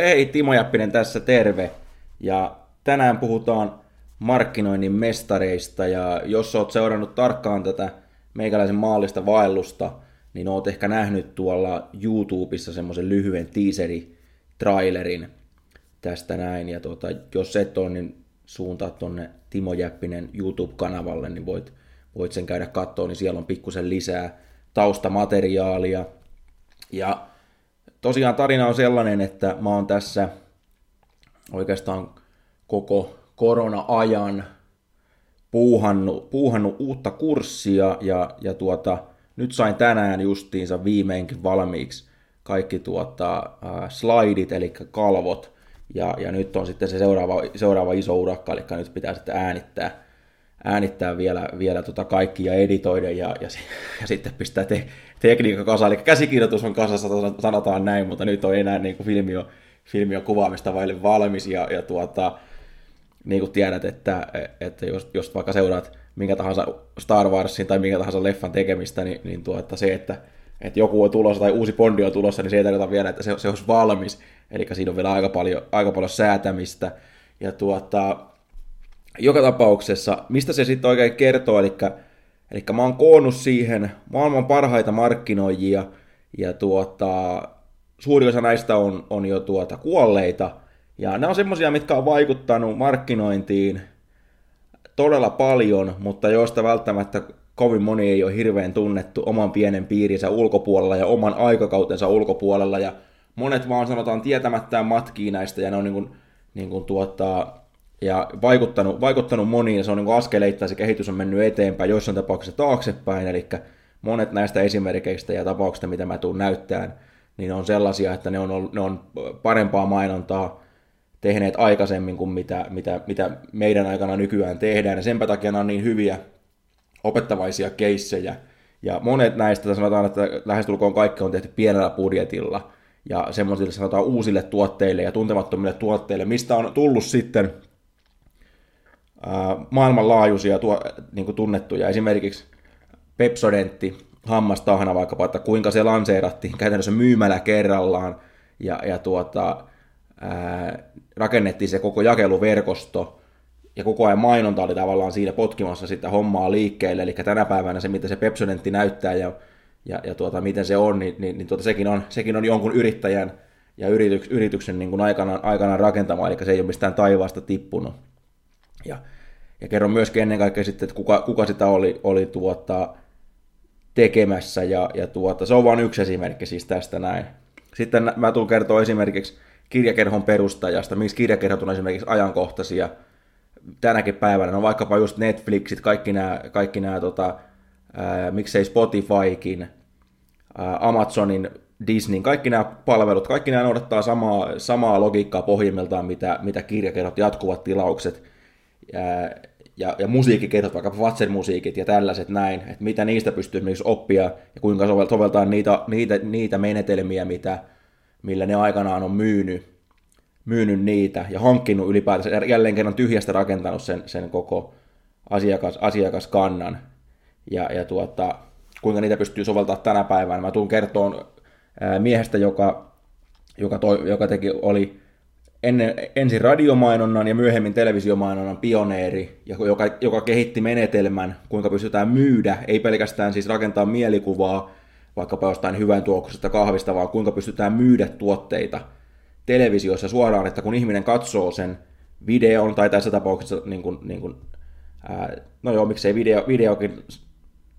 Hei, Timo Jäppinen tässä, terve. Ja tänään puhutaan markkinoinnin mestareista ja jos oot seurannut tarkkaan tätä meikäläisen maallista vaellusta, niin oot ehkä nähnyt tuolla YouTubessa semmoisen lyhyen teaseri trailerin tästä näin. Ja tuota, jos et ole, niin suuntaa tonne Timo Jäppinen YouTube-kanavalle, niin voit, voit sen käydä katsoa, niin siellä on pikkusen lisää taustamateriaalia. Ja tosiaan tarina on sellainen, että mä oon tässä oikeastaan koko korona-ajan puuhannut, puuhannut uutta kurssia ja, ja tuota, nyt sain tänään justiinsa viimeinkin valmiiksi kaikki tuota, äh, slaidit, eli kalvot, ja, ja nyt on sitten se seuraava, seuraava iso urakka, eli nyt pitää sitten äänittää, äänittää vielä, vielä tota kaikki ja editoida ja, ja, ja sitten pistää te, tekniikka kasa, eli käsikirjoitus on kasassa, sanotaan näin, mutta nyt on enää niin kuin filmi, on, filmi on kuvaamista vaille valmis ja, ja tuota, niin kuin tiedät, että, että jos, jos vaikka seuraat minkä tahansa Star Warsin tai minkä tahansa leffan tekemistä, niin, niin tuota, se, että, että joku on tulossa tai uusi Bondi on tulossa, niin se ei tarkoita vielä, että se, se olisi valmis. Eli siinä on vielä aika paljon, aika paljon säätämistä. Ja tuota, joka tapauksessa, mistä se sitten oikein kertoo, eli, eli mä oon koonnut siihen maailman parhaita markkinoijia, ja tuota, suuri osa näistä on, on jo tuota kuolleita, ja nämä on semmoisia, mitkä on vaikuttanut markkinointiin todella paljon, mutta joista välttämättä kovin moni ei ole hirveän tunnettu oman pienen piirinsä ulkopuolella ja oman aikakautensa ulkopuolella, ja monet vaan sanotaan tietämättään matkii näistä, ja ne on niin kuin, niin kuin tuota, ja vaikuttanut, vaikuttanut moniin, ja se on niin askeleittain se kehitys on mennyt eteenpäin, joissain tapauksissa taaksepäin, eli monet näistä esimerkkeistä ja tapauksista, mitä mä tuun näyttämään, niin on sellaisia, että ne on, ne on parempaa mainontaa tehneet aikaisemmin kuin mitä, mitä, mitä meidän aikana nykyään tehdään, ja senpä takia on niin hyviä opettavaisia keissejä, ja monet näistä sanotaan, että lähestulkoon kaikki on tehty pienellä budjetilla, ja semmoisille sanotaan uusille tuotteille ja tuntemattomille tuotteille, mistä on tullut sitten maailmanlaajuisia tuo, niin kuin tunnettuja. Esimerkiksi Pepsodentti, hammastahna vaikkapa, että kuinka se lanseerattiin käytännössä myymällä kerrallaan ja, ja tuota, ää, rakennettiin se koko jakeluverkosto ja koko ajan mainonta oli tavallaan siinä potkimassa sitä hommaa liikkeelle, eli tänä päivänä se, mitä se Pepsodentti näyttää ja, ja, ja tuota, miten se on, niin, niin, niin tuota, sekin, on, sekin on jonkun yrittäjän ja yrityks, yrityksen niin kuin aikanaan, aikanaan rakentama, eli se ei ole mistään taivaasta tippunut. Ja, ja kerron myöskin ennen kaikkea sitten, että kuka, kuka sitä oli, oli tuota, tekemässä, ja, ja tuota, se on vain yksi esimerkki siis tästä näin. Sitten mä tulen kertoa esimerkiksi kirjakerhon perustajasta, miksi kirjakerhot on esimerkiksi ajankohtaisia tänäkin päivänä, no vaikkapa just Netflixit, kaikki nämä, kaikki nämä tota, ää, miksei Spotifykin, ää, Amazonin, Disney, kaikki nämä palvelut, kaikki nämä noudattaa samaa, samaa logiikkaa pohjimmiltaan, mitä, mitä kirjakerhot, jatkuvat tilaukset ja, ja, ja musiikkikerhot, vaikka Watcher-musiikit ja tällaiset näin, että mitä niistä pystyy esimerkiksi oppia ja kuinka soveltaa niitä, niitä, niitä menetelmiä, mitä, millä ne aikanaan on myynyt, myynyt niitä ja hankkinut ylipäätänsä, jälleen kerran tyhjästä rakentanut sen, sen koko asiakas, asiakaskannan. Ja, ja tuota, kuinka niitä pystyy soveltamaan tänä päivänä. Mä tuun kertoon miehestä, joka, joka, toi, joka teki, oli ennen, ensin radiomainonnan ja myöhemmin televisiomainonnan pioneeri, joka, joka kehitti menetelmän, kuinka pystytään myydä, ei pelkästään siis rakentaa mielikuvaa vaikkapa jostain hyvän tuokkoisesta kahvista, vaan kuinka pystytään myydä tuotteita televisiossa suoraan, että kun ihminen katsoo sen videon, tai tässä tapauksessa, niin kuin, niin kuin, ää, no joo, miksei video, videokin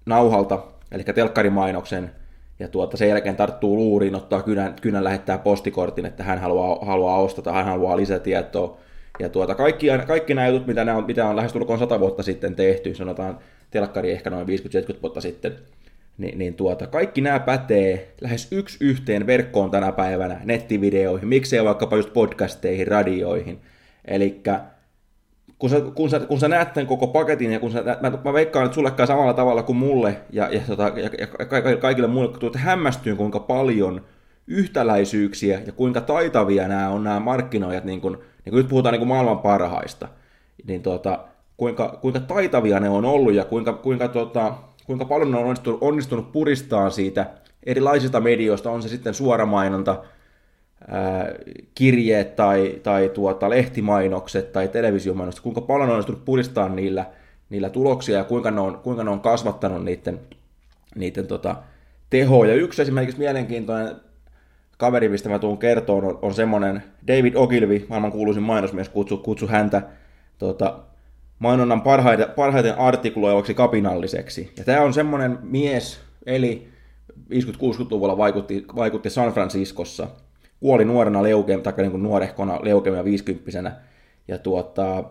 nauhalta, eli telkkarimainoksen, ja tuota, sen jälkeen tarttuu luuriin, ottaa kynän, kynän lähettää postikortin, että hän haluaa, haluaa ostata, hän haluaa lisätietoa. Ja tuota, kaikki, kaikki nämä jutut, mitä, nämä on, mitä on lähestulkoon 100 vuotta sitten tehty, sanotaan telkkari ehkä noin 50-70 vuotta sitten, niin, niin tuota, kaikki nämä pätee lähes yksi yhteen verkkoon tänä päivänä, nettivideoihin, miksei vaikkapa just podcasteihin, radioihin. Eli kun sä, kun, sä, kun sä näet tämän koko paketin, ja kun sä, mä, mä veikkaan, että sulle käy samalla tavalla kuin mulle ja, ja, tota, ja, ja kaikille muille, kun tuot hämmästyy, kuinka paljon yhtäläisyyksiä ja kuinka taitavia nämä on nämä markkinoijat, niin kun, niin kun nyt puhutaan niin kuin maailman parhaista, niin tuota, kuinka, kuinka taitavia ne on ollut ja kuinka, kuinka, tuota, kuinka paljon ne on onnistunut, onnistunut puristaan siitä erilaisista medioista, on se sitten suoramainonta, ää, kirjeet tai, tai tuota, lehtimainokset tai televisiomainokset, kuinka paljon on onnistunut puristaa niillä, niillä tuloksia ja kuinka ne on, kuinka ne on kasvattanut niiden, niiden tota, tehoa. Ja yksi esimerkiksi mielenkiintoinen kaveri, mistä mä tuun kertoon, on, on semmoinen David Ogilvy, maailman kuuluisin mainosmies, kutsu, kutsu häntä tota, mainonnan parhaiten, parhaiten artikuloivaksi kapinalliseksi. Ja tämä on semmoinen mies, eli 50-60-luvulla vaikutti, vaikutti San Franciscossa. Kuoli nuorena leukeemia, tai niin kuin nuorehkona leukemia 50 Ja tuota,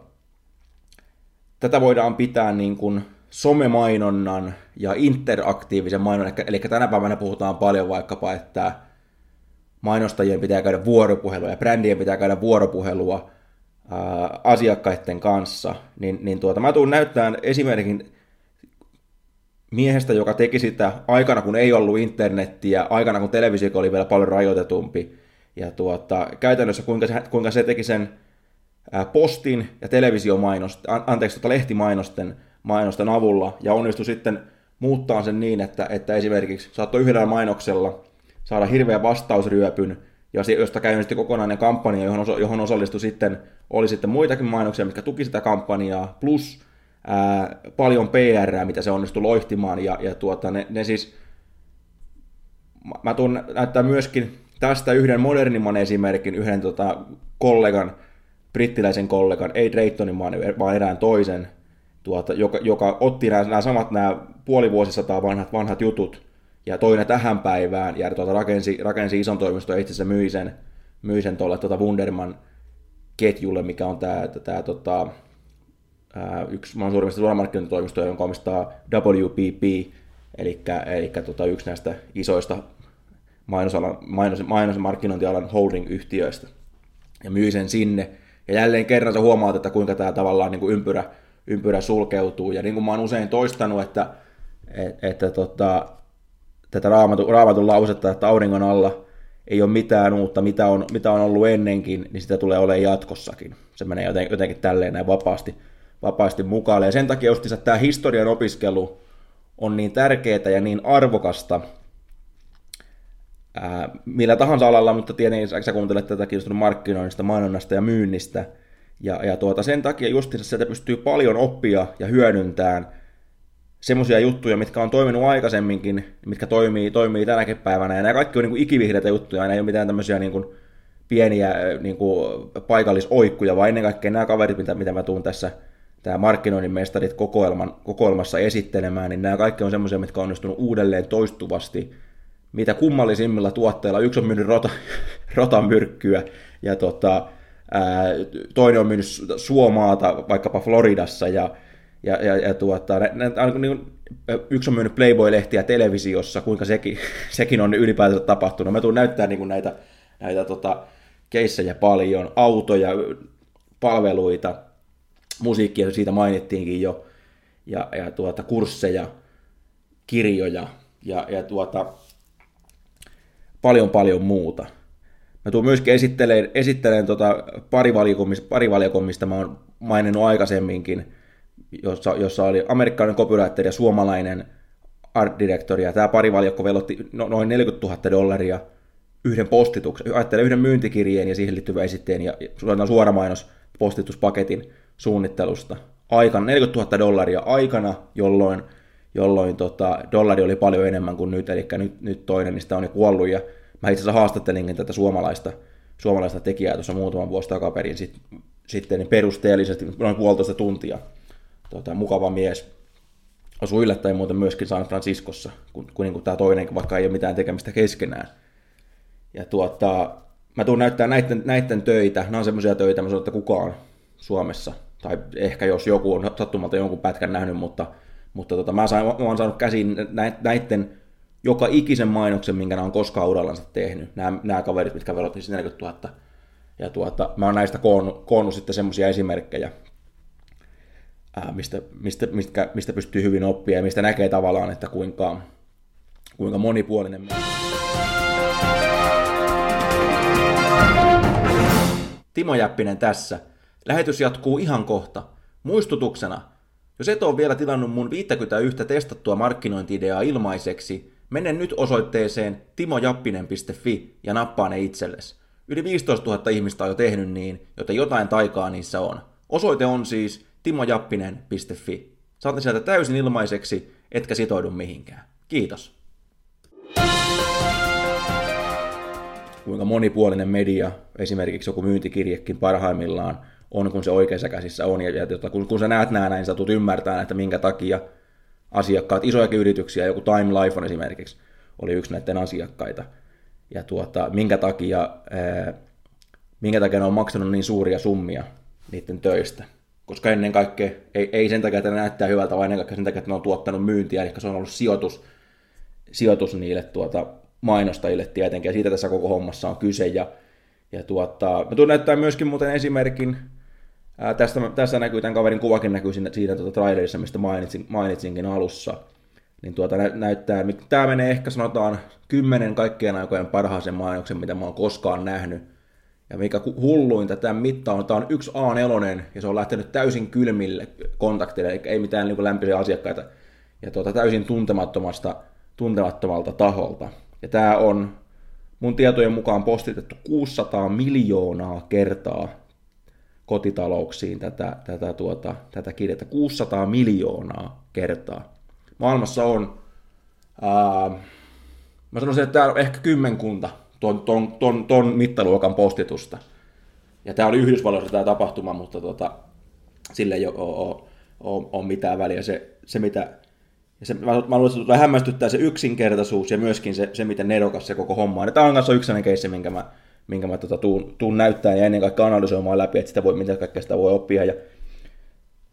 tätä voidaan pitää niin kuin somemainonnan ja interaktiivisen mainonnan, eli tänä päivänä puhutaan paljon vaikkapa, että mainostajien pitää käydä vuoropuhelua ja brändien pitää käydä vuoropuhelua ää, asiakkaiden kanssa, niin, niin tuota, mä tuun näyttämään esimerkin miehestä, joka teki sitä aikana, kun ei ollut internettiä, aikana, kun televisio oli vielä paljon rajoitetumpi, ja tuota, käytännössä kuinka se, kuinka se teki sen postin ja televisiomainosten, anteeksi, tuota lehtimainosten mainosten avulla, ja onnistui sitten muuttaa sen niin, että, että esimerkiksi saattoi yhdellä mainoksella saada hirveän vastausryöpyn, ja josta käynnistyi kokonainen kampanja, johon, osa, johon osallistui sitten, oli sitten muitakin mainoksia, mitkä tuki sitä kampanjaa, plus ää, paljon PR, mitä se onnistui loihtimaan, ja, ja tuota, ne, ne siis, mä tuun näyttää myöskin tästä yhden modernimman esimerkin, yhden tota, kollegan, brittiläisen kollegan, ei Draytonin, vaan, vaan erään toisen, tuota, joka, joka otti nämä, nämä samat nämä puoli vuosisataa vanhat, vanhat jutut, ja toinen tähän päivään, ja tuota, rakensi, rakensi ison toimiston ja itse asiassa myi sen, myi sen tuolle tuota Wunderman ketjulle, mikä on tämä, tämä tota, ää, yksi maan suurimmista suoramarkkinointitoimistoja, jonka omistaa WPP, eli, eli tota, yksi näistä isoista mainosalan, mainos, mainos- ja markkinointialan holding-yhtiöistä. Ja myi sen sinne. Ja jälleen kerran sä huomaat, että kuinka tämä tavallaan niin kuin ympyrä, ympyrä sulkeutuu. Ja niin kuin mä oon usein toistanut, että, että, että tota, tätä raamatun, raamatun lausetta, että auringon alla ei ole mitään uutta, mitä on, mitä on ollut ennenkin, niin sitä tulee olemaan jatkossakin. Se menee jotenkin, jotenkin tälleen näin vapaasti, vapaasti mukaan. Ja sen takia just tämä historian opiskelu on niin tärkeää ja niin arvokasta, ää, millä tahansa alalla, mutta tiedän, sä kuuntelet tätä kiinnostunut markkinoinnista, mainonnasta ja myynnistä. Ja, ja tuota, sen takia justiinsa sieltä pystyy paljon oppia ja hyödyntämään semmoisia juttuja, mitkä on toiminut aikaisemminkin, mitkä toimii, toimii tänäkin päivänä, ja nämä kaikki on niin kuin ikivihreitä juttuja, nämä ei ole mitään tämmöisiä niin kuin pieniä niin kuin paikallisoikkuja, vaan ennen kaikkea nämä kaverit, mitä, mitä mä tuun tässä tämä markkinoinnin mestarit kokoelman, kokoelmassa esittelemään, niin nämä kaikki on semmoisia, mitkä on onnistunut uudelleen toistuvasti, mitä kummallisimmilla tuotteilla. Yksi on myynyt rota, rotamyrkkyä, ja tota, ää, toinen on myynyt suomaata vaikkapa Floridassa, ja ja, ja, ja tuota, ne, ne, niin, yksi on myynyt Playboy-lehtiä televisiossa, kuinka sekin, sekin on ylipäätään tapahtunut. Mä tuun näyttää niin kuin näitä, näitä tota, keissejä paljon, autoja, palveluita, musiikkia, siitä mainittiinkin jo, ja, ja tuota, kursseja, kirjoja ja, ja tuota, paljon paljon muuta. Mä tuun myöskin esitteleen, esitteleen tota pari valiokommista, mä oon maininnut aikaisemminkin, jossa, jossa oli amerikkalainen copywriter ja suomalainen art director, ja tämä parivaljakko velotti no, noin 40 000 dollaria yhden postituksen, ajattelen yhden myyntikirjeen ja siihen liittyvän esitteen ja suoramainos postituspaketin suunnittelusta. Aikana, 40 000 dollaria aikana, jolloin, jolloin tota, dollari oli paljon enemmän kuin nyt, eli nyt, nyt toinen niistä on jo kuollut, ja mä itse asiassa haastattelinkin tätä suomalaista, suomalaista tekijää tuossa muutaman vuosi takaperin sit, sitten niin perusteellisesti noin puolitoista tuntia tota, mukava mies. Asui yllättäen muuten myöskin San Franciscossa, kun, kun niin tämä toinen, vaikka ei ole mitään tekemistä keskenään. Ja tuota, mä tuun näyttää näiden, näiden töitä, nämä on semmoisia töitä, mä sanon, että kukaan Suomessa, tai ehkä jos joku on sattumalta jonkun pätkän nähnyt, mutta Mutta tota, mä, sain, mä oon saanut käsiin näiden joka ikisen mainoksen, minkä nämä on koskaan urallansa tehnyt. Nämä, nämä kaverit, mitkä velotti 40 000. Ja tuota, mä oon näistä koonnut, koonnut sitten semmoisia esimerkkejä, ää, mistä, mistä, mistä, mistä pystyy hyvin oppia ja mistä näkee tavallaan, että kuinka, kuinka monipuolinen Timo Jäppinen tässä. Lähetys jatkuu ihan kohta. Muistutuksena, jos et ole vielä tilannut mun 51 testattua markkinointi-ideaa ilmaiseksi, mene nyt osoitteeseen timojappinen.fi ja nappaa ne itsellesi. Yli 15 000 ihmistä on jo tehnyt niin, joten jotain taikaa niissä on. Osoite on siis timojappinen.fi. Saat ne sieltä täysin ilmaiseksi, etkä sitoudu mihinkään. Kiitos. Kuinka monipuolinen media, esimerkiksi joku myyntikirjekin parhaimmillaan, on, kun se oikeassa käsissä on. Ja, ja kun, kun sä näet nämä näin, sä tulet ymmärtämään, että minkä takia asiakkaat, isojakin yrityksiä, joku Time Life on esimerkiksi, oli yksi näiden asiakkaita. Ja tuota, minkä takia, ää, minkä takia ne on maksanut niin suuria summia niiden töistä. Koska ennen kaikkea, ei, ei sen takia, että ne näyttää hyvältä, vaan ennen kaikkea sen takia, että ne on tuottanut myyntiä, eli se on ollut sijoitus, sijoitus niille tuota, mainostajille tietenkin, ja siitä tässä koko hommassa on kyse. Ja, ja tuota, mä tuun näyttää myöskin muuten esimerkin, Ää, tästä, tässä näkyy, tämän kaverin kuvakin näkyy siinä, siinä tuota trailerissa, mistä mainitsin, mainitsinkin alussa. Niin tuota nä, näyttää, tämä menee ehkä sanotaan kymmenen kaikkien aikojen parhaaseen mainoksen, mitä mä oon koskaan nähnyt. Ja mikä hulluinta, tämä mitta on, tämä on yksi A4, ja se on lähtenyt täysin kylmille kontakteille, eikä ei mitään niin lämpöisiä asiakkaita, ja tuota, täysin tuntemattomasta, tuntemattomalta taholta. Ja tämä on mun tietojen mukaan postitettu 600 miljoonaa kertaa kotitalouksiin tätä, tätä, tuota, tätä kirjettä 600 miljoonaa kertaa. Maailmassa on, ää, mä sanoisin, että täällä on ehkä kymmenkunta ton, ton, ton, ton mittaluokan postitusta. Ja tämä oli Yhdysvalloissa tämä tapahtuma, mutta tota, sille ei ole, ole, ole, ole mitään väliä. Se, se mitä, ja se, mä, mä luulen, että hämmästyttää se yksinkertaisuus ja myöskin se, se miten nerokas se koko homma on. Tämä on kanssa yksi keissi, minkä mä, minkä mä tota, tuun, tuun näyttää ja ennen kaikkea analysoimaan läpi, että sitä voi, mitä kaikkea sitä voi oppia. Ja,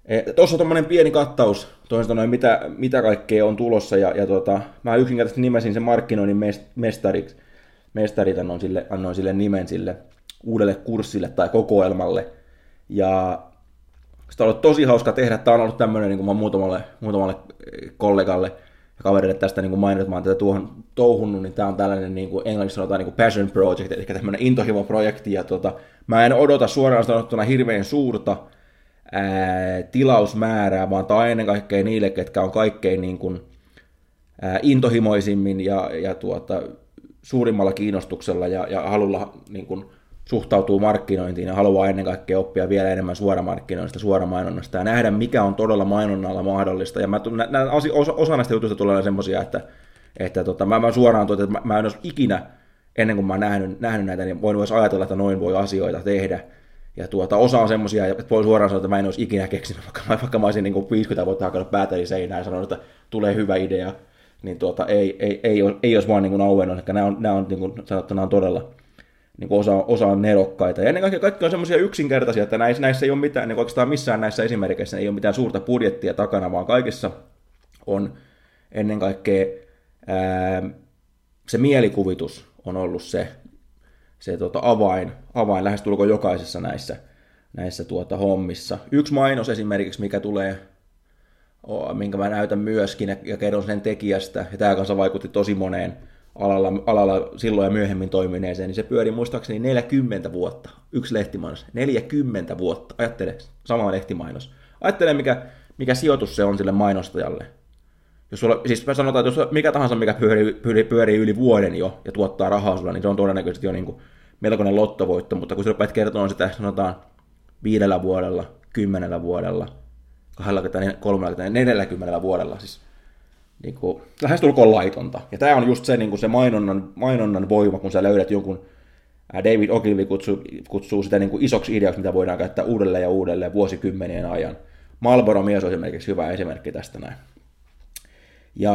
e, Tuossa on tuommoinen pieni kattaus, toisaalta noin, mitä, mitä kaikkea on tulossa, ja, ja tota, mä yksinkertaisesti nimesin sen markkinoinnin mestariksi, mestarit annoin sille, annoin sille nimen sille uudelle kurssille tai kokoelmalle, ja sitä on ollut tosi hauska tehdä, tämä on ollut tämmöinen, niin kuin mä muutamalle, muutamalle kollegalle ja kaverille tästä niin mainit, että mä oon tätä tuohon touhunnut, niin tämä on tällainen niin kuin englanniksi sanotaan niin kuin passion project, eli tämmöinen intohimo-projekti, ja tota, mä en odota suoraan sanottuna hirveän suurta ää, tilausmäärää, vaan tämä on ennen kaikkea niille, ketkä on kaikkein niin kuin, ää, intohimoisimmin ja, ja tuota, suurimmalla kiinnostuksella ja, ja halulla niin kuin, suhtautuu markkinointiin ja haluaa ennen kaikkea oppia vielä enemmän suoramarkkinoinnista, suoramainonnasta ja nähdä, mikä on todella mainonnalla mahdollista. Ja mä, nä, osa, osa näistä jutuista tulee semmoisia, että, että tota, mä, mä suoraan tuota, että mä, mä en olisi ikinä, ennen kuin mä oon nähnyt, nähnyt näitä, niin voin myös ajatella, että noin voi asioita tehdä. Ja tuota, osa on semmoisia, että voi suoraan sanoa, että mä en olisi ikinä keksinyt, vaikka, vaikka mä olisin niin kuin 50 vuotta hakannut päätäni seinään ja sanonut, että tulee hyvä idea, niin tuota, ei, ei, ei, ei, ei olisi vaan niin auennut, nämä on, nämä on niin kuin sanottuna on todella, niin kuin osa, osa on nerokkaita. Ja ennen kaikkea kaikki on semmoisia yksinkertaisia, että näissä, näissä ei ole mitään, niin oikeastaan missään näissä esimerkkeissä ei ole mitään suurta budjettia takana, vaan kaikissa on ennen kaikkea ää, se mielikuvitus on ollut se, se tota, avain, avain lähestulkoon jokaisessa näissä, näissä tuota, hommissa. Yksi mainos esimerkiksi, mikä tulee, minkä mä näytän myöskin ja, kerron sen tekijästä, ja tämä kanssa vaikutti tosi moneen, alalla, alalla silloin ja myöhemmin toimineeseen, niin se pyöri muistaakseni 40 vuotta. Yksi lehtimainos. 40 vuotta. Ajattele, sama lehtimainos. Ajattele, mikä, mikä sijoitus se on sille mainostajalle. Jos sulla, siis sanotaan, että jos mikä tahansa, mikä pyörii, pyörii, pyörii yli vuoden jo ja tuottaa rahaa sulla, niin se on todennäköisesti jo niin kuin melkoinen lottovoitto, mutta kun sä rupeat kertomaan sitä, sanotaan viidellä vuodella, kymmenellä vuodella, 20, 30, 40 vuodella, siis niin kuin, lähestulkoon laitonta. Ja tämä on just se, niin kuin se mainonnan, mainonnan voima, kun sä löydät jonkun, David Ogilvy kutsuu, kutsuu sitä niin kuin isoksi ideaksi, mitä voidaan käyttää uudelleen ja uudelleen vuosikymmenien ajan. Marlboro mies on esimerkiksi hyvä esimerkki tästä näin. Ja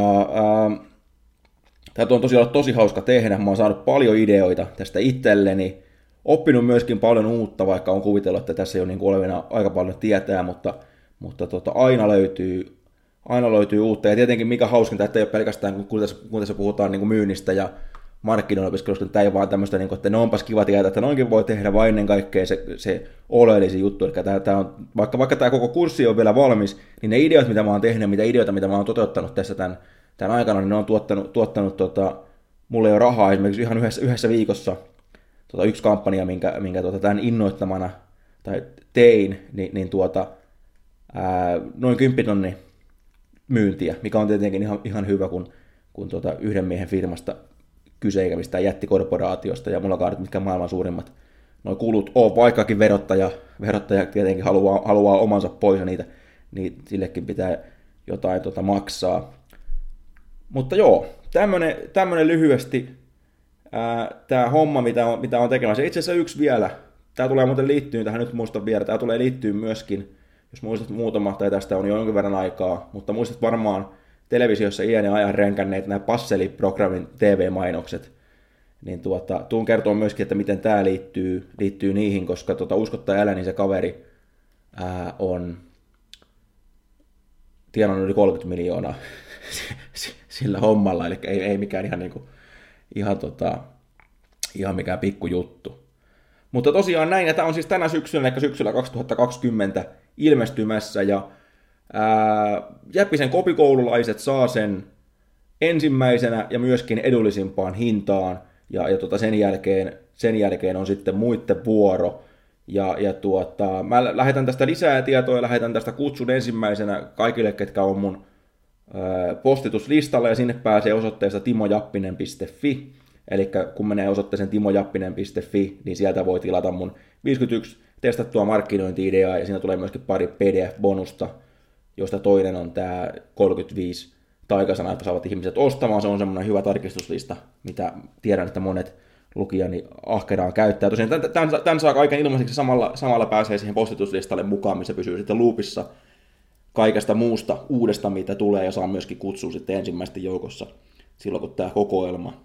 tämä on tosiaan tosi hauska tehdä. Mä oon saanut paljon ideoita tästä itselleni. Oppinut myöskin paljon uutta, vaikka on kuvitellut, että tässä ei ole niin olevina aika paljon tietää, mutta, mutta tota, aina löytyy aina löytyy uutta. Ja tietenkin mikä hauskinta, että ei ole pelkästään, kun tässä, kun tässä puhutaan niin kuin myynnistä ja markkinoilla tämä ei vaan tämmöistä, niin kuin, että ne onpas kiva tietää, että noinkin voi tehdä, vaan ennen kaikkea se, se oleellisin juttu. Eli tämä, tämä on, vaikka, vaikka tämä koko kurssi on vielä valmis, niin ne ideat, mitä mä oon tehnyt, mitä ideoita, mitä mä oon toteuttanut tässä tämän, tämän aikana, niin ne on tuottanut, tuottanut tota, mulle jo rahaa esimerkiksi ihan yhdessä, yhdessä viikossa tota, yksi kampanja, minkä, minkä tota, tämän innoittamana tai tein, niin, niin tuota, ää, noin 10 tonni myyntiä, mikä on tietenkin ihan, ihan hyvä, kun, kun tuota, yhden miehen firmasta kyse eikä mistään jättikorporaatiosta, ja mulla on mitkä maailman suurimmat noin kulut on, vaikkakin verottaja, verottaja tietenkin haluaa, haluaa omansa pois, ja niitä, niin sillekin pitää jotain tota, maksaa. Mutta joo, tämmönen, tämmönen lyhyesti tämä homma, mitä on, mitä on tekemässä. Itse asiassa yksi vielä, tämä tulee muuten liittyy tähän nyt muistan vielä, tämä tulee liittyy myöskin, jos muistat muutama, tai tästä on jo jonkin verran aikaa, mutta muistat varmaan televisiossa iän ja ajan renkänneet nämä Passeli-programmin TV-mainokset, niin tuota, tuun kertoa myöskin, että miten tämä liittyy, liittyy niihin, koska tuota, uskottaa älä, niin se kaveri ää, on tienannut yli 30 miljoonaa sillä hommalla, eli ei, ei mikään ihan, niin kuin, ihan, tota, ihan mikään pikkujuttu. Mutta tosiaan näin, ja tämä on siis tänä syksynä, eli syksyllä 2020 ilmestymässä, ja ää, Jäppisen kopikoululaiset saa sen ensimmäisenä ja myöskin edullisimpaan hintaan, ja, ja tota sen, jälkeen, sen jälkeen on sitten muiden vuoro. Ja, ja tuota, mä lähetän tästä lisää tietoa ja lähetän tästä kutsun ensimmäisenä kaikille, ketkä on mun postituslistalle ja sinne pääsee osoitteesta timojappinen.fi. Eli kun menee osoitteeseen timojappinen.fi, niin sieltä voi tilata mun 51 testattua markkinointi-ideaa ja siinä tulee myöskin pari PDF-bonusta, josta toinen on tämä 35 taikasanaa, että saavat ihmiset ostamaan. Se on semmoinen hyvä tarkistuslista, mitä tiedän, että monet lukijani ahkeraan käyttää. Tosiaan tämän, tämän saa kaiken ilmaiseksi samalla, samalla pääsee siihen postituslistalle mukaan, missä pysyy sitten loopissa kaikesta muusta uudesta, mitä tulee, ja saa myöskin kutsua sitten ensimmäisten joukossa silloin, kun tämä kokoelma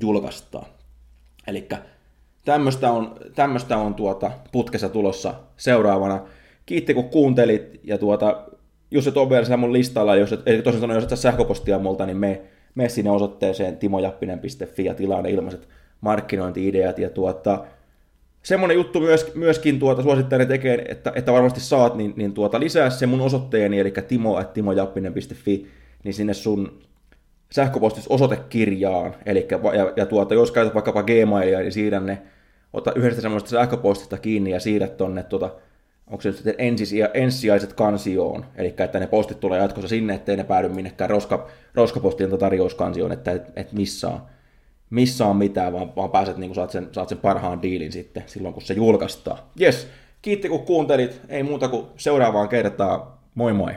julkaistaan. Eli tämmöistä on, tämmöistä on tuota putkessa tulossa seuraavana. Kiitti kun kuuntelit, ja tuota, jos et ole vielä mun listalla, jos et, eli tosiaan sanoa, jos et sähköpostia multa, niin me, me sinne osoitteeseen timojappinen.fi ja tilaa ne ilmaiset markkinointi-ideat, ja tuota, semmoinen juttu myös, myöskin tuota, suosittelen tekee, että, että varmasti saat, niin, niin tuota, lisää se mun osoitteeni, eli timo.timojappinen.fi, niin sinne sun sähköpostis osoitekirjaan, eli ja, ja tuota, jos käytät vaikkapa Gmailia, niin siirrä ne, ota yhdestä semmoista sähköpostista kiinni ja siirrät tonne, tuota, onko se sitten ensisia, ensisijaiset kansioon, eli että ne postit tulee jatkossa sinne, ettei ne päädy minnekään roska, roskapostilta tarjouskansioon, että et, et missään missään mitään, vaan, vaan pääset, niin saat, sen, saat sen parhaan diilin sitten silloin, kun se julkaistaan. Yes, kiitti kun kuuntelit, ei muuta kuin seuraavaan kertaan. Moi moi!